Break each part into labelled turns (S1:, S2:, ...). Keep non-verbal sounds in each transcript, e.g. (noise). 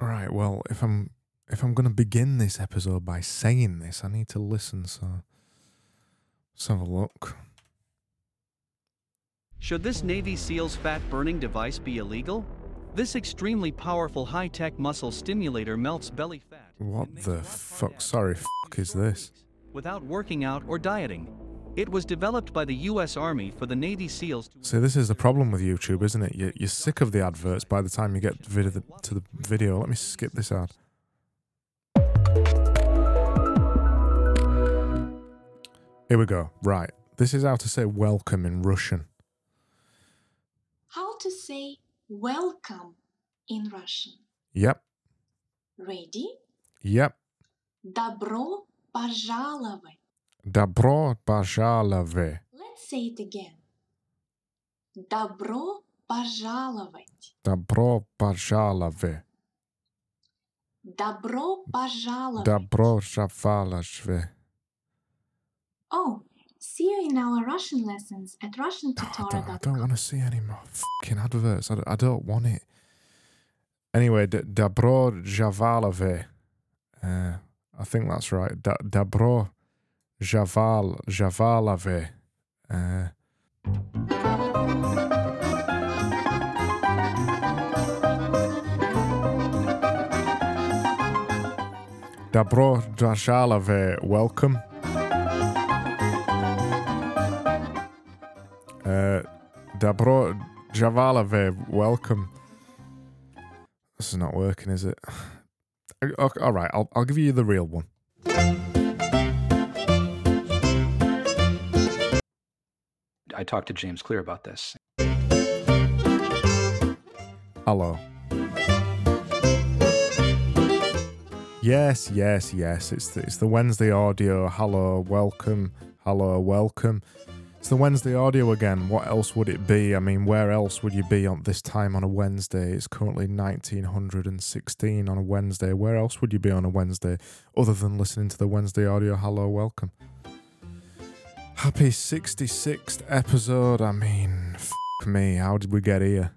S1: Right. Well, if I'm if I'm going to begin this episode by saying this, I need to listen. So let's have a look.
S2: Should this Navy SEAL's fat burning device be illegal? This extremely powerful high tech muscle stimulator melts belly fat.
S1: What the fuck? Sorry, fuck is this?
S2: Without working out or dieting. It was developed by the U.S. Army for the Navy SEALs to.
S1: See, this is the problem with YouTube, isn't it? You, you're sick of the adverts by the time you get vid- the, to the video. Let me skip this ad. Here we go. Right. This is how to say welcome in Russian.
S3: How to say welcome in Russian?
S1: Yep.
S3: Ready?
S1: Yep.
S3: Добро пожаловать.
S1: Добро пожаловать.
S3: Let's say it again. Добро пожаловать.
S1: Добро пожаловать.
S3: Добро пожаловать.
S1: Добро пожаловать.
S3: Oh, see you in our Russian lessons at
S1: Oh, I don't, I
S3: RussianTutorial.com.
S1: don't want to see any more fucking adverts. I don't, I don't want it. Anyway, D- Dabro Javalove. Uh, I think that's right. Da- Dabro Javal Javalave. Uh, Dabro Javalave. Welcome. Uh, Dabro Javalave, welcome. This is not working, is it? (sighs) All right, I'll I'll give you the real one.
S4: I talked to James Clear about this.
S1: Hello. Yes, yes, yes. It's the, it's the Wednesday audio. Hello, welcome. Hello, welcome. It's the Wednesday audio again. What else would it be? I mean, where else would you be on this time on a Wednesday? It's currently 1916 on a Wednesday. Where else would you be on a Wednesday other than listening to the Wednesday audio? Hello, welcome. Happy 66th episode. I mean, f me. How did we get here?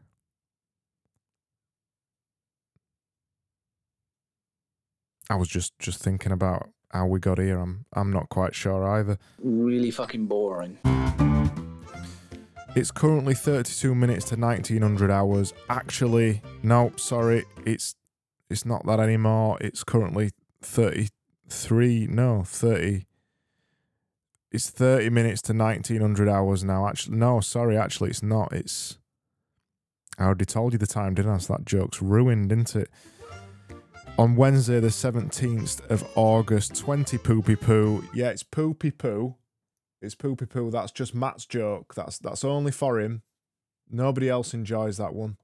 S1: I was just just thinking about how we got here. I'm I'm not quite sure either.
S5: really fucking boring.
S1: It's currently 32 minutes to 1900 hours. Actually, no, sorry, it's it's not that anymore. It's currently 33, no, 30. It's 30 minutes to 1900 hours now. Actually, no, sorry, actually it's not. It's I already told you the time, didn't I? So that joke's ruined, isn't it? On Wednesday, the 17th of August, 20 poopy poo. Yeah, it's poopy poo. It's poopy poo. That's just Matt's joke. That's that's only for him. Nobody else enjoys that one.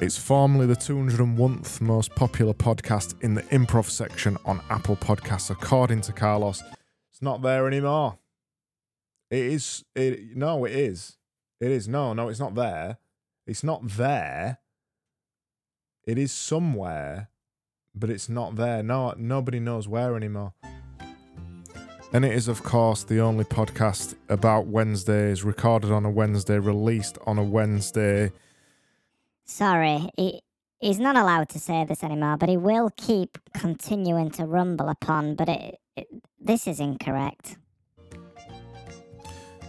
S1: It's formerly the 201th most popular podcast in the improv section on Apple Podcasts, according to Carlos. It's not there anymore. It is. It no, it is. It is. No, no, it's not there. It's not there. It is somewhere, but it's not there. No, nobody knows where anymore. And it is, of course, the only podcast about Wednesdays, recorded on a Wednesday, released on a Wednesday.
S6: Sorry, he, he's not allowed to say this anymore, but he will keep continuing to rumble upon. But it, it this is incorrect.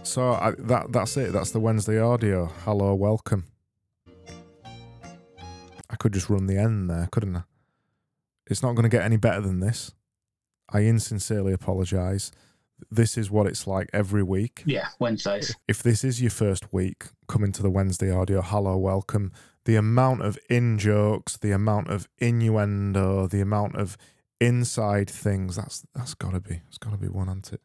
S1: So I, that that's it. That's the Wednesday audio. Hello, welcome. I could just run the end there, couldn't I? It's not going to get any better than this. I insincerely apologise. This is what it's like every week.
S5: Yeah, Wednesdays.
S1: If this is your first week coming to the Wednesday audio, hello, welcome. The amount of in jokes, the amount of innuendo, the amount of inside things, that's that's gotta be. It's gotta be one, hasn't it?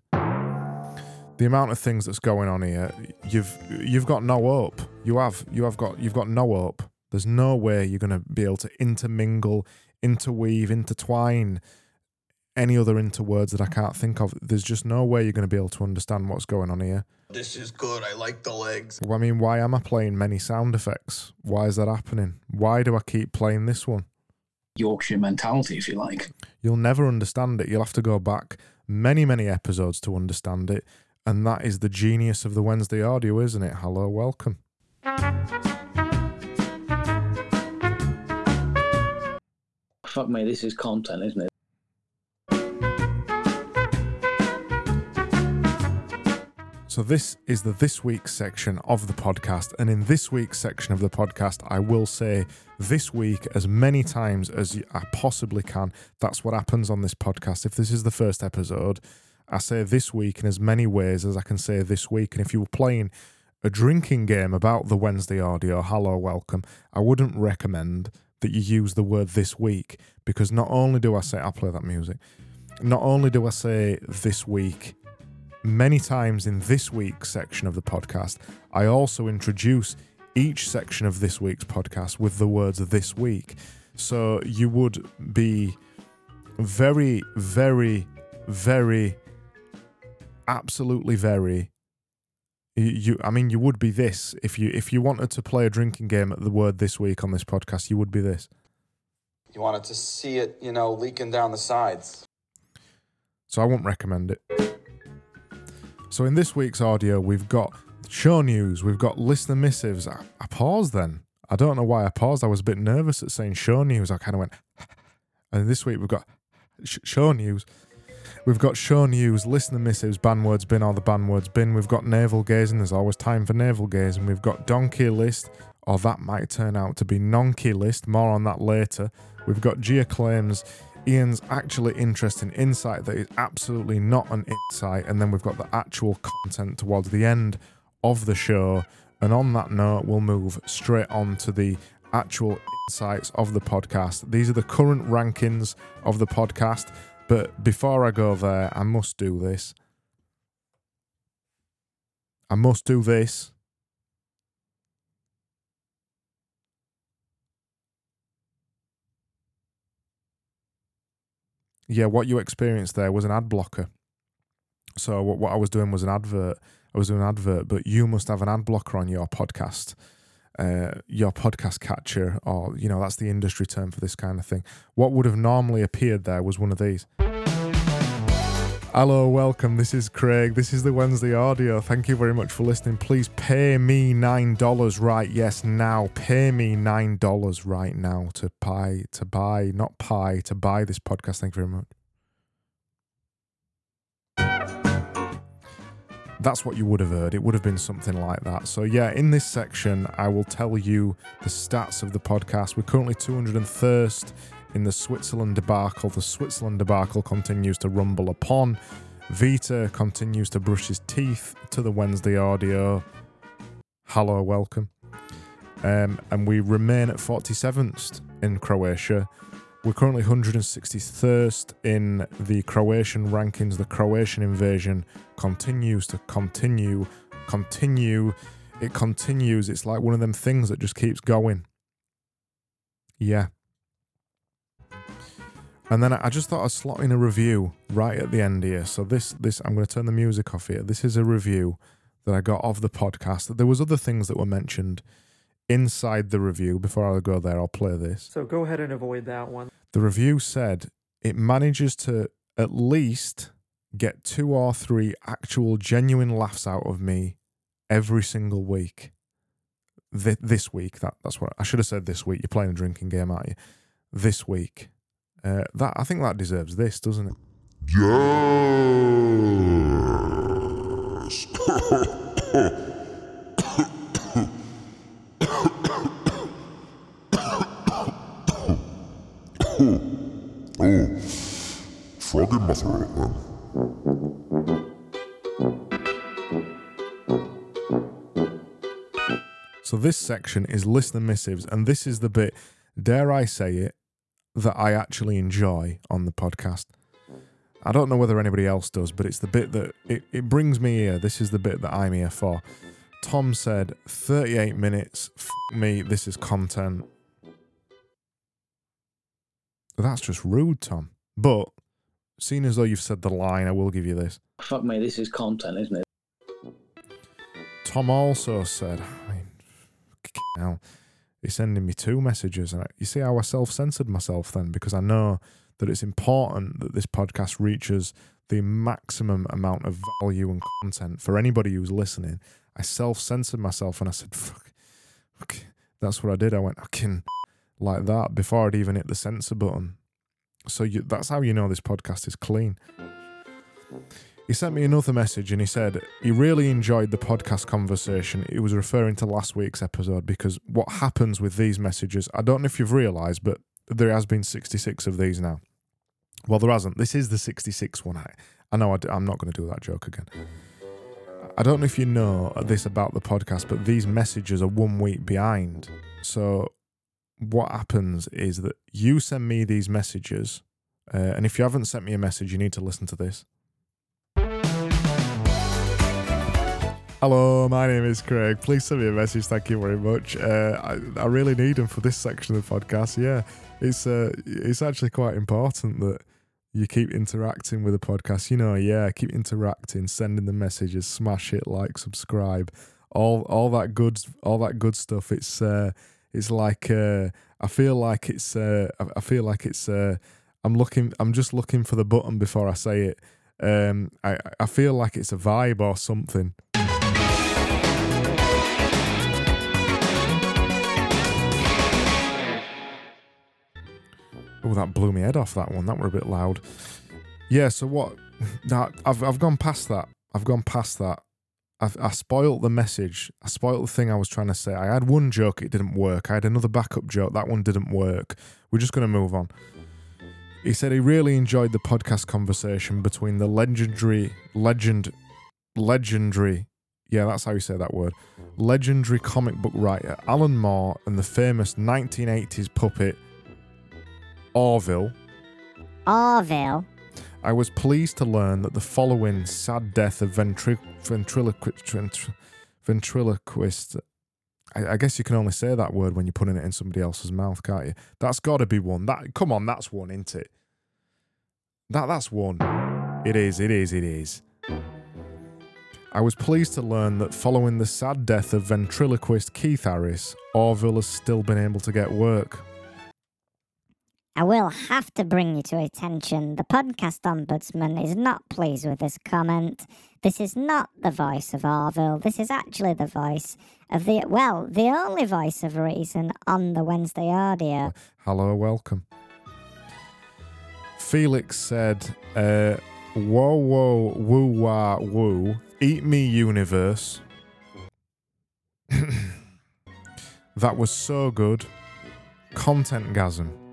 S1: The amount of things that's going on here, you've you've got no hope. You have you have got you've got no hope. There's no way you're gonna be able to intermingle, interweave, intertwine any other interwords that I can't think of. There's just no way you're going to be able to understand what's going on here.
S7: This is good. I like the legs.
S1: Well, I mean, why am I playing many sound effects? Why is that happening? Why do I keep playing this one?
S5: Yorkshire mentality, if you like.
S1: You'll never understand it. You'll have to go back many, many episodes to understand it. And that is the genius of the Wednesday audio, isn't it? Hello, welcome.
S5: Fuck me, this is content, isn't it?
S1: So, this is the This Week section of the podcast. And in this week's section of the podcast, I will say this week as many times as I possibly can. That's what happens on this podcast. If this is the first episode, I say this week in as many ways as I can say this week. And if you were playing a drinking game about the Wednesday audio, hello, welcome, I wouldn't recommend that you use the word this week because not only do I say, I'll play that music, not only do I say this week, many times in this week's section of the podcast, I also introduce each section of this week's podcast with the words this week. So you would be very, very, very, absolutely very. You, I mean, you would be this if you if you wanted to play a drinking game at the word this week on this podcast. You would be this.
S8: You wanted to see it, you know, leaking down the sides.
S1: So I won't recommend it. So in this week's audio, we've got show news, we've got listener missives. I, I paused then. I don't know why I paused. I was a bit nervous at saying show news. I kind of went, (laughs) and this week we've got sh- show news. We've got show news, listener missives, ban words bin, all the ban words bin. We've got navel gazing. There's always time for navel gazing. We've got donkey list, or that might turn out to be nonky list. More on that later. We've got Gia claims. Ian's actually interesting insight that is absolutely not an insight, and then we've got the actual content towards the end of the show. And on that note, we'll move straight on to the actual insights of the podcast. These are the current rankings of the podcast, but before I go there, I must do this. I must do this. Yeah, what you experienced there was an ad blocker. So what, what I was doing was an advert. I was doing an advert, but you must have an ad blocker on your podcast, uh, your podcast catcher, or you know that's the industry term for this kind of thing. What would have normally appeared there was one of these. Hello, welcome. This is Craig. This is the Wednesday audio. Thank you very much for listening. Please pay me $9 right. Yes, now. Pay me $9 right now to buy, to buy, not pie, to buy this podcast. Thank you very much. That's what you would have heard. It would have been something like that. So, yeah, in this section, I will tell you the stats of the podcast. We're currently 201st in the Switzerland debacle. The Switzerland debacle continues to rumble upon. Vita continues to brush his teeth to the Wednesday audio. Hello, welcome. Um, and we remain at 47th in Croatia. We're currently 163rd in the Croatian rankings. The Croatian invasion continues to continue, continue. It continues. It's like one of them things that just keeps going. Yeah. And then I just thought I'd slot in a review right at the end here. So this this I'm going to turn the music off here. This is a review that I got of the podcast. There was other things that were mentioned inside the review. Before I go there, I'll play this.
S9: So go ahead and avoid that one.
S1: The review said it manages to at least get two or three actual genuine laughs out of me every single week. Th- this week, that that's what I should have said. This week, you're playing a drinking game, aren't you? This week, uh, that I think that deserves this, doesn't it? (coughs)
S10: oh, frog in my throat, man.
S1: So this section is listener missives, and this is the bit, dare I say it, that I actually enjoy on the podcast. I don't know whether anybody else does, but it's the bit that it, it brings me here. This is the bit that I'm here for. Tom said, 38 minutes, f me, this is content. That's just rude, Tom. But, seeing as though you've said the line, I will give you this.
S5: Fuck me, this is content, isn't it?
S1: Tom also said, I mean, hell, he's sending me two messages. And I, you see how I self censored myself then? Because I know that it's important that this podcast reaches the maximum amount of value and content for anybody who's listening. I self censored myself and I said, fuck, fuck. That's what I did. I went, I can, like that, before I'd even hit the censor button. So you, that's how you know this podcast is clean. He sent me another message and he said he really enjoyed the podcast conversation. He was referring to last week's episode because what happens with these messages, I don't know if you've realised, but there has been 66 of these now. Well, there hasn't. This is the 66th one. I, I know I d- I'm not going to do that joke again. I don't know if you know this about the podcast, but these messages are one week behind. So what happens is that you send me these messages, uh, and if you haven't sent me a message, you need to listen to this. Hello, my name is Craig. Please send me a message. Thank you very much. Uh, I, I really need them for this section of the podcast. Yeah, it's uh, it's actually quite important that you keep interacting with the podcast. You know, yeah, keep interacting, sending the messages, smash it, like, subscribe, all all that good, all that good stuff. It's uh, it's like uh, I feel like it's uh, I- feel like it's uh, I'm looking, I'm just looking for the button before I say it. Um, I I feel like it's a vibe or something. Oh, that blew my head off. That one. That were a bit loud. Yeah. So what? (laughs) That I've I've gone past that. I've gone past that. I, I spoilt the message. I spoilt the thing I was trying to say. I had one joke, it didn't work. I had another backup joke, that one didn't work. We're just going to move on. He said he really enjoyed the podcast conversation between the legendary, legend, legendary, yeah, that's how you say that word, legendary comic book writer Alan Moore and the famous 1980s puppet Orville.
S6: Orville.
S1: I was pleased to learn that the following sad death of ventri- ventriloquist, ventri- ventriloquist. I, I guess you can only say that word when you're putting it in somebody else's mouth, can't you? That's got to be one. That come on, that's one, isn't it? That that's one. It is. It is. It is. I was pleased to learn that following the sad death of ventriloquist Keith Harris, Orville has still been able to get work.
S6: I will have to bring you to attention. The podcast ombudsman is not pleased with this comment. This is not the voice of Orville. This is actually the voice of the, well, the only voice of reason on the Wednesday audio.
S1: Hello, welcome. Felix said, uh, Whoa, whoa, woo, wah, woo. Eat me, universe. (laughs) that was so good. Content gasm.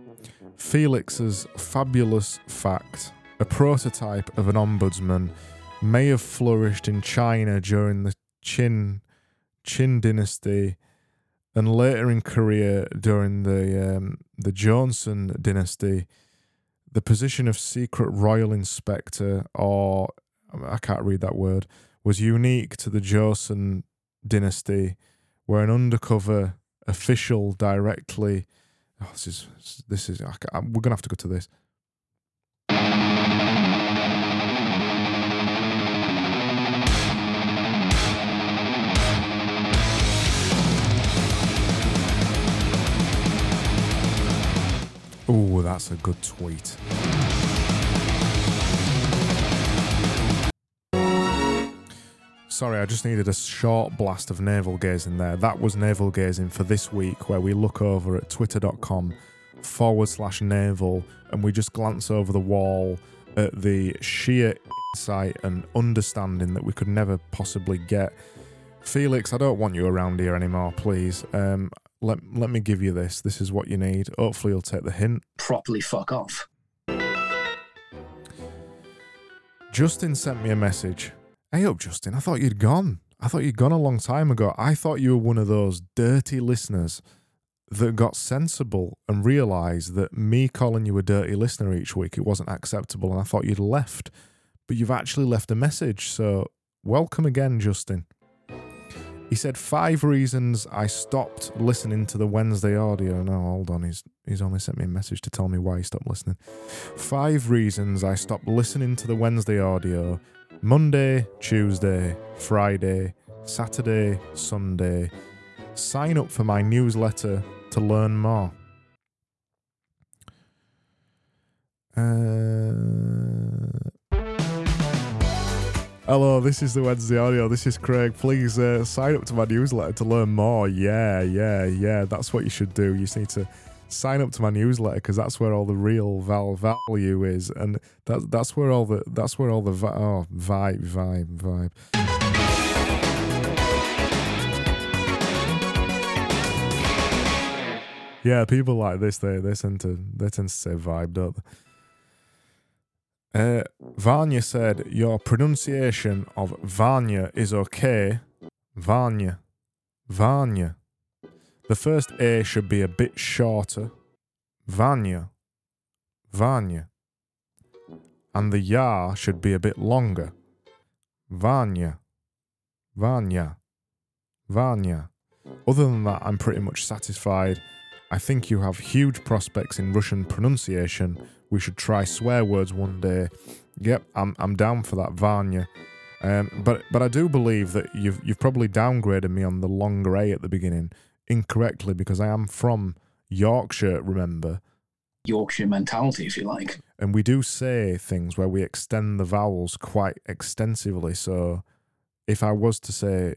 S1: Felix's fabulous fact a prototype of an ombudsman may have flourished in China during the Qin, Qin dynasty and later in Korea during the um, the Johnson dynasty, the position of secret royal inspector, or I can't read that word, was unique to the Joseon dynasty, where an undercover official directly. Oh, this is this is. I ca- we're gonna have to go to this. Oh, that's a good tweet. Sorry, I just needed a short blast of navel gazing there. That was navel gazing for this week, where we look over at twitter.com forward slash navel and we just glance over the wall at the sheer insight and understanding that we could never possibly get. Felix, I don't want you around here anymore, please. Um, let, let me give you this. This is what you need. Hopefully, you'll take the hint.
S5: Properly fuck off.
S1: Justin sent me a message. Hey up, Justin. I thought you'd gone. I thought you'd gone a long time ago. I thought you were one of those dirty listeners that got sensible and realised that me calling you a dirty listener each week it wasn't acceptable, and I thought you'd left. But you've actually left a message, so welcome again, Justin. He said five reasons I stopped listening to the Wednesday audio. No, hold on. He's he's only sent me a message to tell me why he stopped listening. Five reasons I stopped listening to the Wednesday audio. Monday, Tuesday, Friday, Saturday, Sunday. Sign up for my newsletter to learn more. Uh, Hello, this is the Wednesday audio. This is Craig. Please uh, sign up to my newsletter to learn more. Yeah, yeah, yeah. That's what you should do. You just need to sign up to my newsletter because that's where all the real val value is, and that's that's where all the that's where all the vi- oh vibe vibe vibe. Yeah, people like this they they tend to they tend to say vibe, don't? Uh, Vanya said your pronunciation of Vanya is okay. Vanya, Vanya. The first A should be a bit shorter. Vanya, Vanya. And the Ya should be a bit longer. Vanya, Vanya, Vanya. Other than that, I'm pretty much satisfied. I think you have huge prospects in Russian pronunciation. We should try swear words one day. Yep, I'm I'm down for that, Vanya. Um, but but I do believe that you've you've probably downgraded me on the longer A at the beginning incorrectly because I am from Yorkshire, remember,
S5: Yorkshire mentality, if you like.
S1: and we do say things where we extend the vowels quite extensively. So if I was to say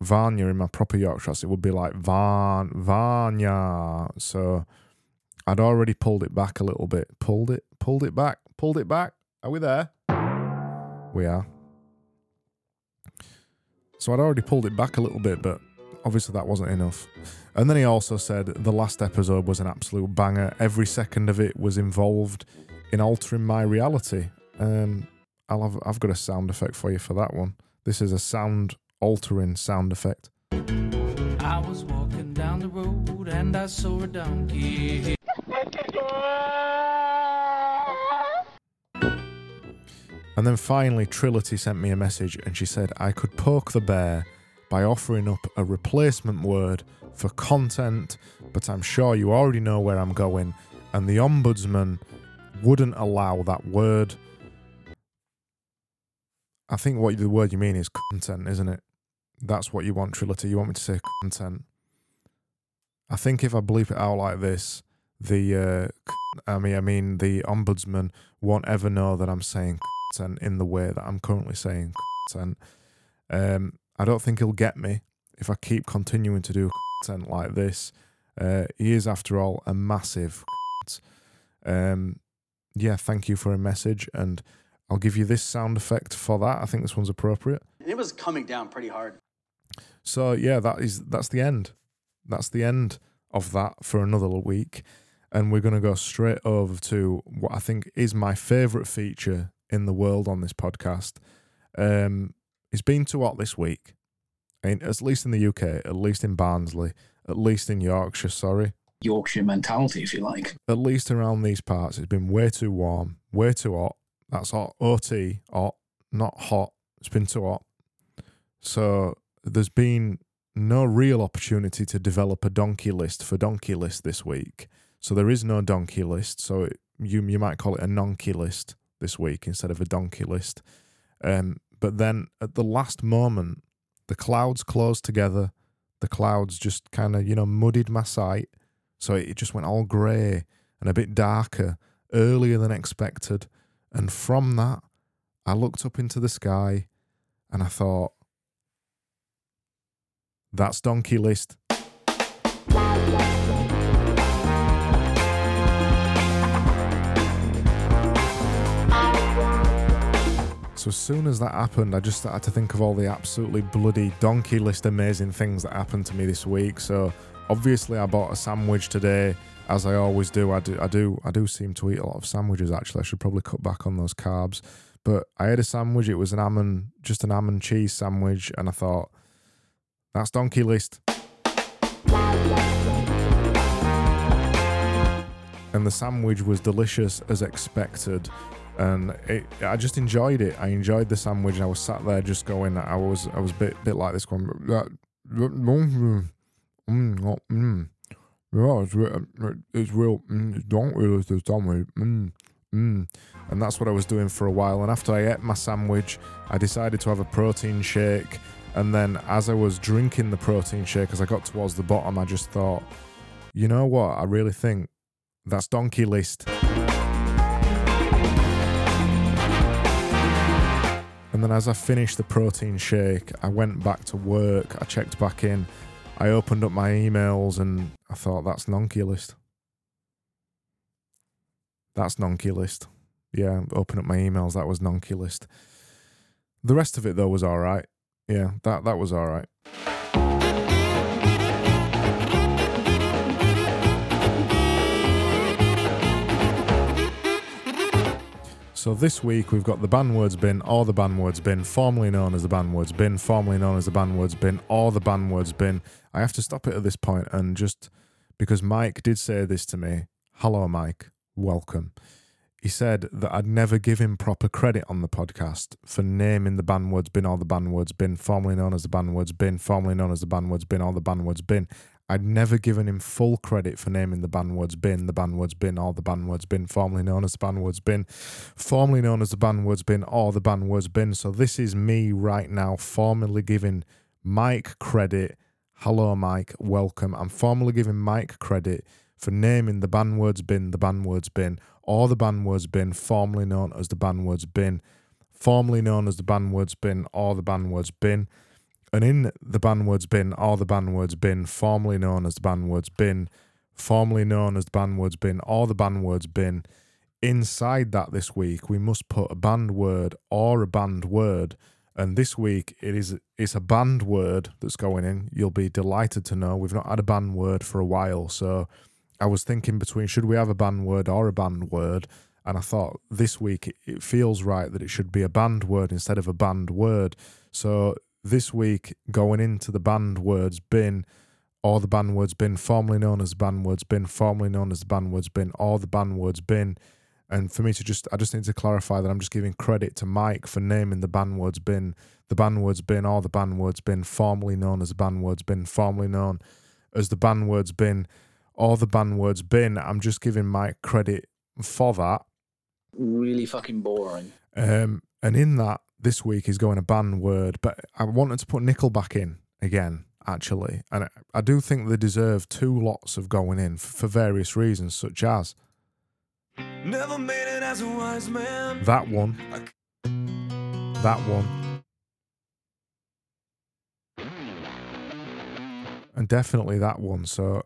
S1: Vanya in my proper Yorkshire, it would be like Van Vanya. So I'd already pulled it back a little bit. Pulled it, pulled it back, pulled it back. Are we there? We are. So I'd already pulled it back a little bit, but obviously that wasn't enough. And then he also said the last episode was an absolute banger. Every second of it was involved in altering my reality. Um, I'll have I've got a sound effect for you for that one. This is a sound altering sound effect.
S9: I was walking down the road and I saw a donkey.
S1: And then finally, Trility sent me a message and she said I could poke the bear by offering up a replacement word for content, but I'm sure you already know where I'm going, and the Ombudsman wouldn't allow that word. I think what the word you mean is content, isn't it? That's what you want, Trility. You want me to say content. I think if I bleep it out like this, the uh, I mean, I mean, the ombudsman won't ever know that I'm saying content in the way that I'm currently saying content. Um, I don't think he'll get me if I keep continuing to do content like this. Uh, he is, after all, a massive. Um, yeah, thank you for a message, and I'll give you this sound effect for that. I think this one's appropriate.
S11: It was coming down pretty hard.
S1: So yeah, that is that's the end. That's the end of that for another week, and we're gonna go straight over to what I think is my favourite feature in the world on this podcast. Um, it's been too hot this week, and at least in the UK, at least in Barnsley, at least in Yorkshire. Sorry,
S5: Yorkshire mentality, if you like.
S1: at least around these parts, it's been way too warm, way too hot. That's hot. OT, hot, not hot. It's been too hot. So there's been no real opportunity to develop a donkey list for donkey list this week. So there is no donkey list. So it, you you might call it a nonkey list this week instead of a donkey list. Um, but then at the last moment, the clouds closed together. The clouds just kind of you know muddied my sight, so it just went all grey and a bit darker earlier than expected. And from that, I looked up into the sky and I thought, that's Donkey List. So as soon as that happened, I just started to think of all the absolutely bloody donkey list amazing things that happened to me this week. So obviously, I bought a sandwich today, as I always do. I do, I do, I do seem to eat a lot of sandwiches. Actually, I should probably cut back on those carbs. But I had a sandwich. It was an ham and just an ham and cheese sandwich, and I thought that's donkey list. And the sandwich was delicious as expected, and it, I just enjoyed it. I enjoyed the sandwich, and I was sat there just going. I was, I was a bit, bit like this one. Mm, mm, mm. Yeah, it's real. It's real. Don't really the sandwich. Mm. And that's what I was doing for a while. And after I ate my sandwich, I decided to have a protein shake. And then as I was drinking the protein shake, as I got towards the bottom, I just thought, you know what? I really think that's donkey list. And then as I finished the protein shake, I went back to work. I checked back in. I opened up my emails and I thought, that's Nonky list. That's Nonky list. Yeah, open up my emails. That was Nonky list. The rest of it though was all right. Yeah, that that was all right. So this week we've got the band words bin, or the band words bin, formerly known as the band words bin, formerly known as the band words bin, or the band words bin. I have to stop it at this point and just because Mike did say this to me. Hello, Mike. Welcome. He said that I'd never give him proper credit on the podcast for naming the band words bin or the band words bin, formerly known as the band words bin, formerly known as the band words bin or the band words bin. I'd never given him full credit for naming the band words bin, the band words bin, or the band words bin, formerly known as the band words bin, formerly known as the band words bin, or the band words bin. So this is me right now formally giving Mike credit. Hello, Mike. Welcome. I'm formally giving Mike credit for naming the band words bin, the band words bin, or the band words bin, formerly known as the band words bin, formerly known as the band words bin, or the band words bin. And in the band words bin, or the band words bin, formerly known as the band words bin, formerly known as the band words bin, or the band words bin, inside that this week we must put a band word or a band word. And this week it is it's a band word that's going in. You'll be delighted to know we've not had a band word for a while. So I was thinking between should we have a band word or a band word? And I thought this week it, feels right that it should be a band word instead of a band word. So this week going into the band words bin or the band words bin, formerly known as the band words bin, formerly known as the band words bin, or the band words bin. And for me to just, I just need to clarify that I'm just giving credit to Mike for naming the band words bin, the band words bin, or the band words bin, formerly known as the band words bin, formerly known as the band words bin, or the band words bin. I'm just giving Mike credit for that.
S5: Really fucking boring.
S1: Um, and in that, this week is going a band word, but I wanted to put Nickelback in again, actually. And I, I do think they deserve two lots of going in for various reasons, such as
S9: Never made it as a wise man.
S1: that one, that one, and definitely that one. So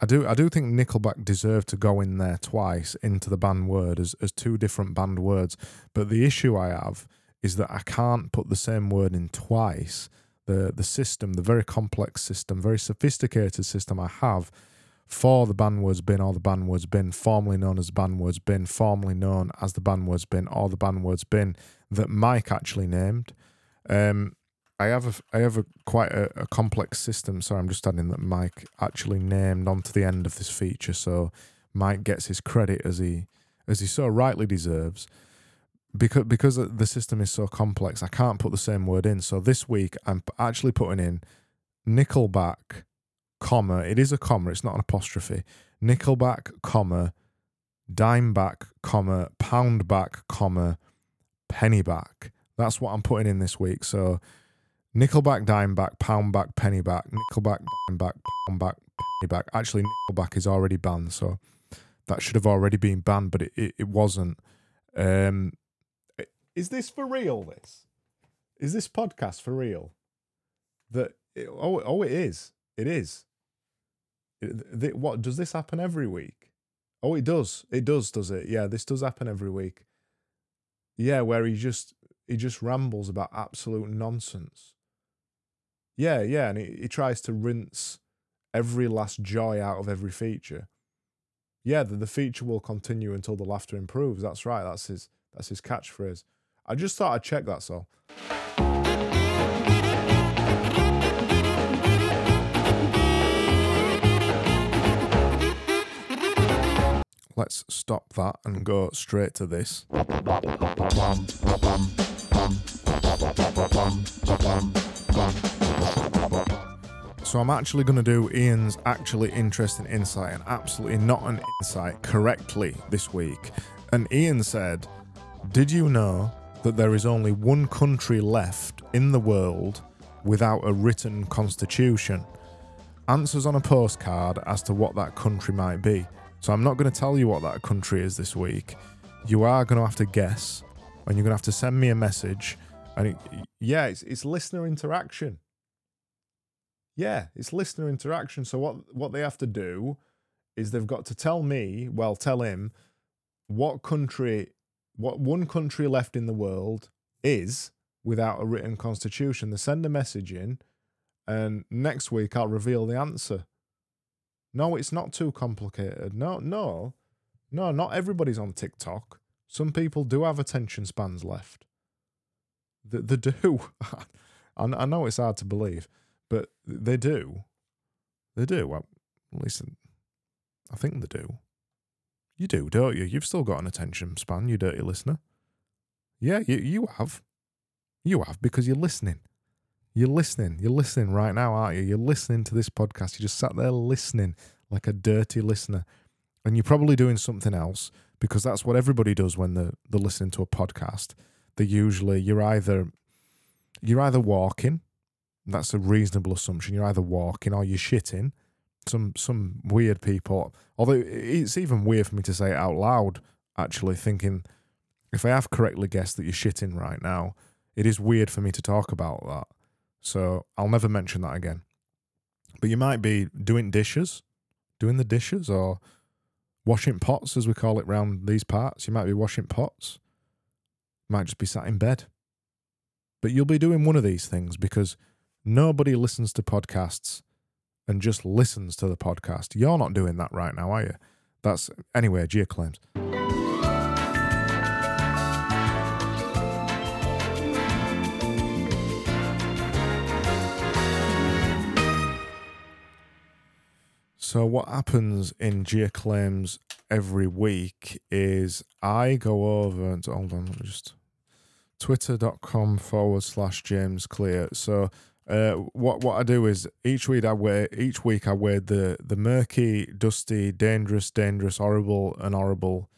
S1: I do, I do think Nickelback deserve to go in there twice into the band word as, as two different band words. But the issue I have is that I can't put the same word in twice. The the system, the very complex system, very sophisticated system I have for the band words bin or the band words bin, formerly known as the band words bin, formerly known as the band words bin or the band words bin that Mike actually named. Um, I have a I have a quite a, a complex system. Sorry, I'm just adding that Mike actually named onto the end of this feature, so Mike gets his credit as he as he so rightly deserves because because the system is so complex, I can't put the same word in. So this week, I'm actually putting in Nickelback, comma. It is a comma. It's not an apostrophe. Nickelback, comma, Dimeback, comma, Poundback, comma, Pennyback. That's what I'm putting in this week. So Nickelback, Dimeback, Poundback, Pennyback, Nickelback, Dimeback, Poundback, Pennyback. Actually, Nickelback is already banned, so that should have already been banned, but it, it, it wasn't. Um, is this for real? This is this podcast for real? That it, oh oh it is it is. It, what does this happen every week? Oh, it does. It does. Does it? Yeah, this does happen every week. Yeah, where he just he just rambles about absolute nonsense. Yeah, yeah, and he, he tries to rinse every last joy out of every feature. Yeah, the, the feature will continue until the laughter improves. That's right. That's his that's his catchphrase. I just thought I'd check that. So. Let's stop that and go straight to this. So I'm actually going to do Ian's actually interesting insight and absolutely not an insight correctly this week. And Ian said, "Did you know that there is only one country left in the world without a written constitution?" Answers on a postcard as to what that country might be. So I'm not going to tell you what that country is this week. You are going to have to guess, and you're going to have to send me a message. And it, yeah, it's, it's listener interaction. Yeah, it's listener interaction. So what what they have to do is they've got to tell me, well, tell him what country, what one country left in the world is without a written constitution. They send a message in, and next week I'll reveal the answer. No, it's not too complicated. No, no, no, not everybody's on TikTok. Some people do have attention spans left. They, they do. (laughs) I, I know it's hard to believe, but they do. They do. Well, listen, I think they do. You do, don't you? You've still got an attention span, you dirty listener. Yeah, you, you have. You have because you're listening. You're listening. You're listening right now, aren't you? You're listening to this podcast. You just sat there listening like a dirty listener. And you're probably doing something else because that's what everybody does when they're, they're listening to a podcast. They usually, you're either, you're either walking. That's a reasonable assumption. You're either walking or you're shitting. Some, some weird people, although it's even weird for me to say it out loud, actually thinking if I have correctly guessed that you're shitting right now, it is weird for me to talk about that. So I'll never mention that again. But you might be doing dishes, doing the dishes, or washing pots, as we call it round these parts. You might be washing pots. Might just be sat in bed. But you'll be doing one of these things because nobody listens to podcasts and just listens to the podcast. You're not doing that right now, are you? That's anyway, Gia claims. So what happens in Claims every week is I go over and hold on, let me just twitter.com forward slash James Clear. So uh, what what I do is each week I wear each week I wear the the murky, dusty, dangerous, dangerous, horrible, and horrible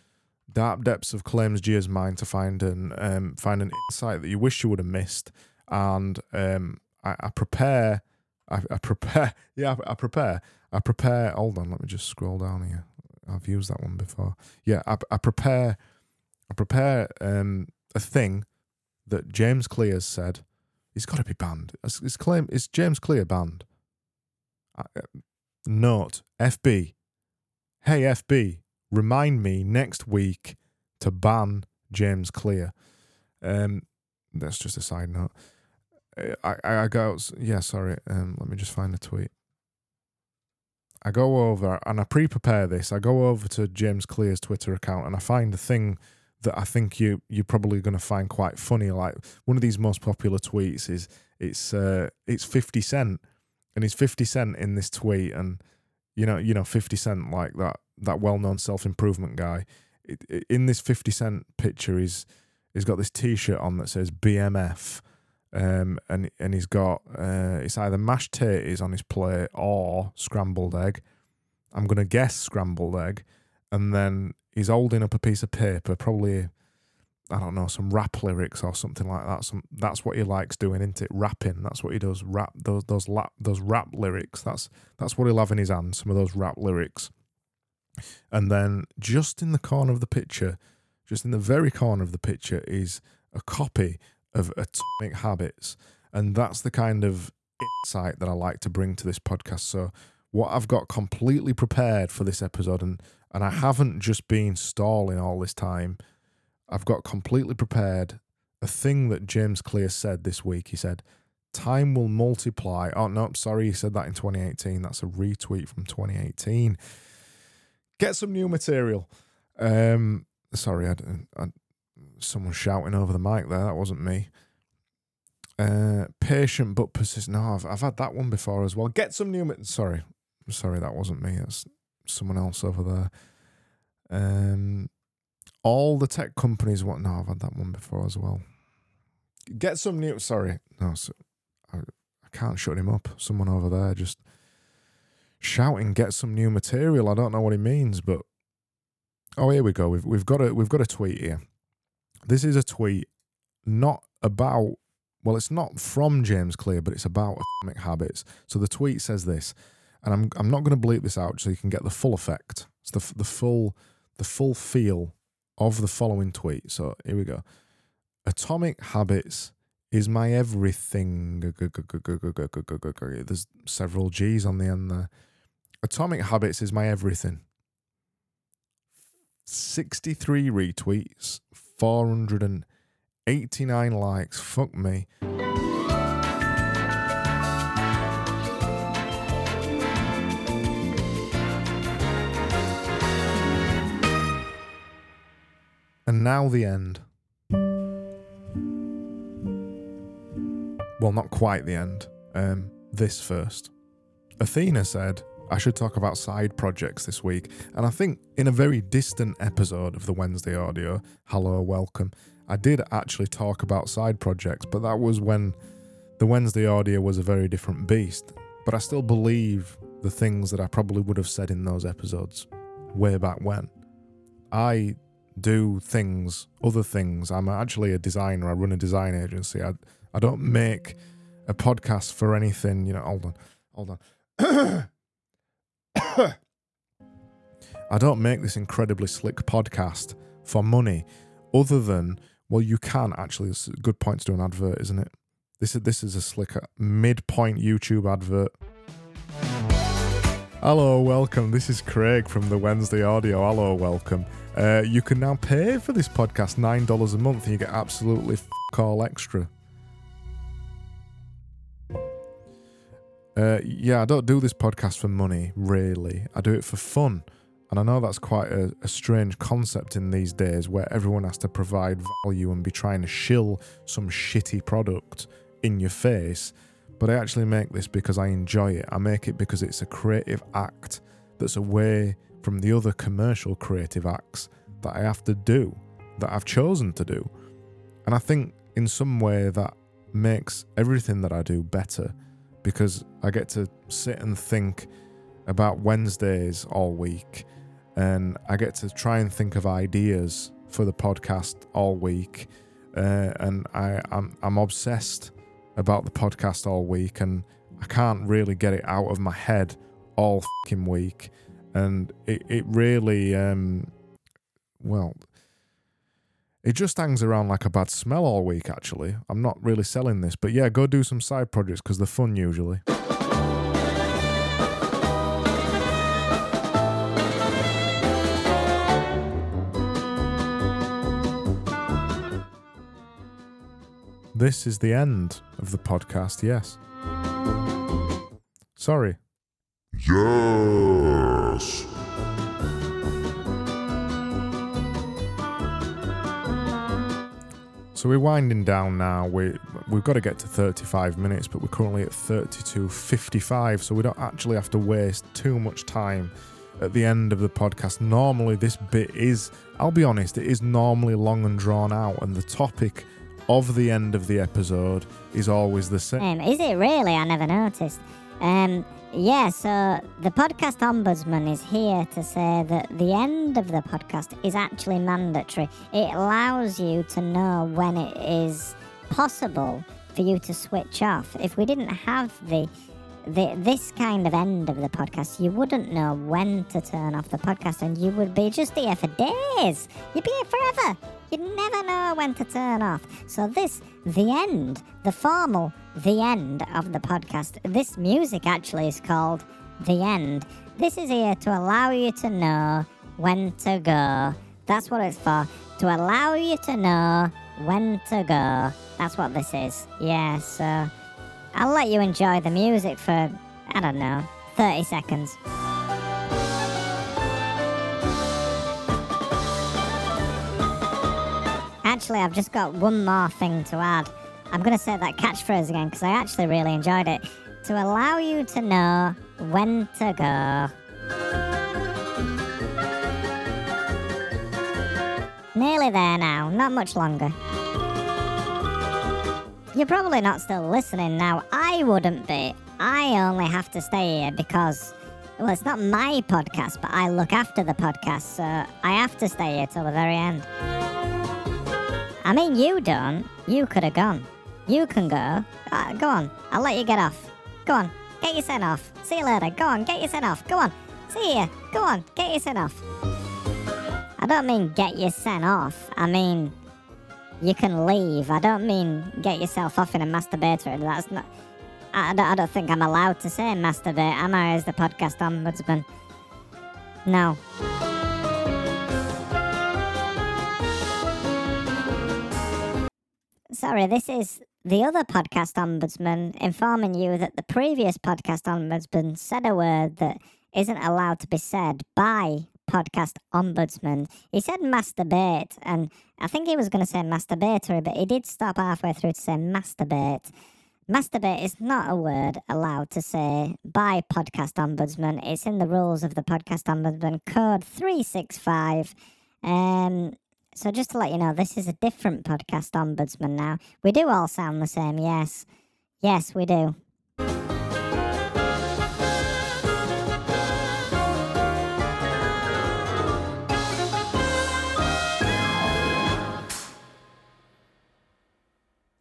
S1: dark depths of Claims Gia's mind to find an um, find an insight that you wish you would have missed, and um, I, I prepare. I, I prepare. (laughs) Yeah, I, I prepare I prepare. Hold on, let me just scroll down here. I've used that one before. Yeah, I, I prepare. I prepare um, a thing that James Clear said. He's got to be banned. His claim is James Clear banned. Uh, note FB. Hey FB, remind me next week to ban James Clear. Um, that's just a side note. Uh, I I, I go. Yeah, sorry. Um, let me just find the tweet. I go over and I pre-prepare this. I go over to James Clear's Twitter account and I find a thing that I think you you're probably going to find quite funny. Like one of these most popular tweets is it's uh, it's Fifty Cent, and he's Fifty Cent in this tweet, and you know you know Fifty Cent like that that well known self improvement guy. It, it, in this Fifty Cent picture, he's he's got this T-shirt on that says BMF um, and and he's got uh, it's either mashed taters on his plate or scrambled egg. I'm gonna guess scrambled egg, and then he's holding up a piece of paper, probably I don't know some rap lyrics or something like that. Some that's what he likes doing, isn't it? Rapping. That's what he does. Rap those those lap those rap lyrics. That's that's what he'll have in his hand. Some of those rap lyrics. And then just in the corner of the picture, just in the very corner of the picture, is a copy of atomic habits. And that's the kind of insight that I like to bring to this podcast. So, what I've got completely prepared for this episode, and, and I haven't just been stalling all this time, I've got completely prepared a thing that James Clear said this week. He said, Time will multiply. Oh, no, sorry, he said that in 2018. That's a retweet from 2018. Get some new material. Um, sorry, I, I, someone shouting over the mic there. That wasn't me. Uh, patient but persistent. No, I've, I've had that one before as well. Get some new. Sorry, sorry, that wasn't me. That's someone else over there. Um, all the tech companies. What? No, I've had that one before as well. Get some new. Sorry, no, so, I, I can't shut him up. Someone over there just shouting, "Get some new material." I don't know what he means, but oh, here we go. We've we've got a we've got a tweet here. This is a tweet not about, well, it's not from James Clear, but it's about atomic habits. So the tweet says this, and I'm I'm not going to bleep this out so you can get the full effect. It's the the full the full feel of the following tweet. So here we go. Atomic habits is my everything. There's several G's on the end there. Atomic habits is my everything. 63 retweets, 489 likes. Fuck me. And now the end. Well, not quite the end. Um, this first. Athena said, I should talk about side projects this week, and I think in a very distant episode of the Wednesday audio, Hello, Welcome, I did actually talk about side projects, but that was when the Wednesday audio was a very different beast. But I still believe the things that I probably would have said in those episodes way back when. I do things, other things. I'm actually a designer, I run a design agency. I, I don't make a podcast for anything, you know, hold on, hold on. (coughs) I don't make this incredibly slick podcast for money, other than well, you can actually. It's a good point to do an advert, isn't it? This is this is a slick midpoint YouTube advert. Hello, welcome. This is Craig from the Wednesday Audio. Hello, welcome. Uh, you can now pay for this podcast nine dollars a month, and you get absolutely f- all extra. Uh, yeah, I don't do this podcast for money, really. I do it for fun. And I know that's quite a, a, strange concept in these days where everyone has to provide value and be trying to shill some shitty product in your face. But I actually make this because I enjoy it. I make it because it's a creative act that's away from the other commercial creative acts that I have to do, that I've chosen to do. And I think in some way that makes everything that I do better because I get to sit and think about Wednesdays all week and I get to try and think of ideas for the podcast all week. Uh, and I, I'm, I'm obsessed about the podcast all week and I can't really get it out of my head all fucking week. And it, it really, um, well, it just hangs around like a bad smell all week, actually. I'm not really selling this, but yeah, go do some side projects because they're fun usually. This is the end of the podcast, yes. Sorry.
S10: Yes.
S1: So we're winding down now. We we've got to get to 35 minutes, but we're currently at 32:55, so we don't actually have to waste too much time at the end of the podcast. Normally this bit is, I'll be honest, it is normally long and drawn out and the topic of the end of the episode is always the same.
S6: Um, is it really? I never noticed. Um, yeah, so the podcast ombudsman is here to say that the end of the podcast is actually mandatory. It allows you to know when it is possible for you to switch off. If we didn't have the the, this kind of end of the podcast, you wouldn't know when to turn off the podcast and you would be just here for days. You'd be here forever. You'd never know when to turn off. So, this, the end, the formal, the end of the podcast, this music actually is called The End. This is here to allow you to know when to go. That's what it's for. To allow you to know when to go. That's what this is. Yeah, so I'll let you enjoy the music for, I don't know, 30 seconds. Actually, I've just got one more thing to add. I'm going to say that catchphrase again because I actually really enjoyed it. To allow you to know when to go. Nearly there now, not much longer. You're probably not still listening now. I wouldn't be. I only have to stay here because, well, it's not my podcast, but I look after the podcast, so I have to stay here till the very end. I mean, you don't. You could have gone. You can go. Uh, go on. I'll let you get off. Go on. Get your sent off. See you later. Go on. Get your sent off. Go on. See ya. Go on. Get your sent off. I don't mean get your sent off. I mean you can leave. I don't mean get yourself off in a masturbator. That's not. I don't, I don't think I'm allowed to say masturbate, am I, as the podcast ombudsman? No. Sorry, this is the other podcast ombudsman informing you that the previous podcast ombudsman said a word that isn't allowed to be said by podcast ombudsman. He said masturbate, and I think he was going to say masturbatory, but he did stop halfway through to say masturbate. Masturbate is not a word allowed to say by podcast ombudsman. It's in the rules of the podcast ombudsman code 365. Um, so just to let you know, this is a different podcast ombudsman now. We do all sound the same, yes. Yes, we do.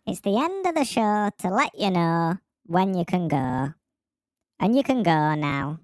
S6: It's the end of the show to let you know when you can go. And you can go now.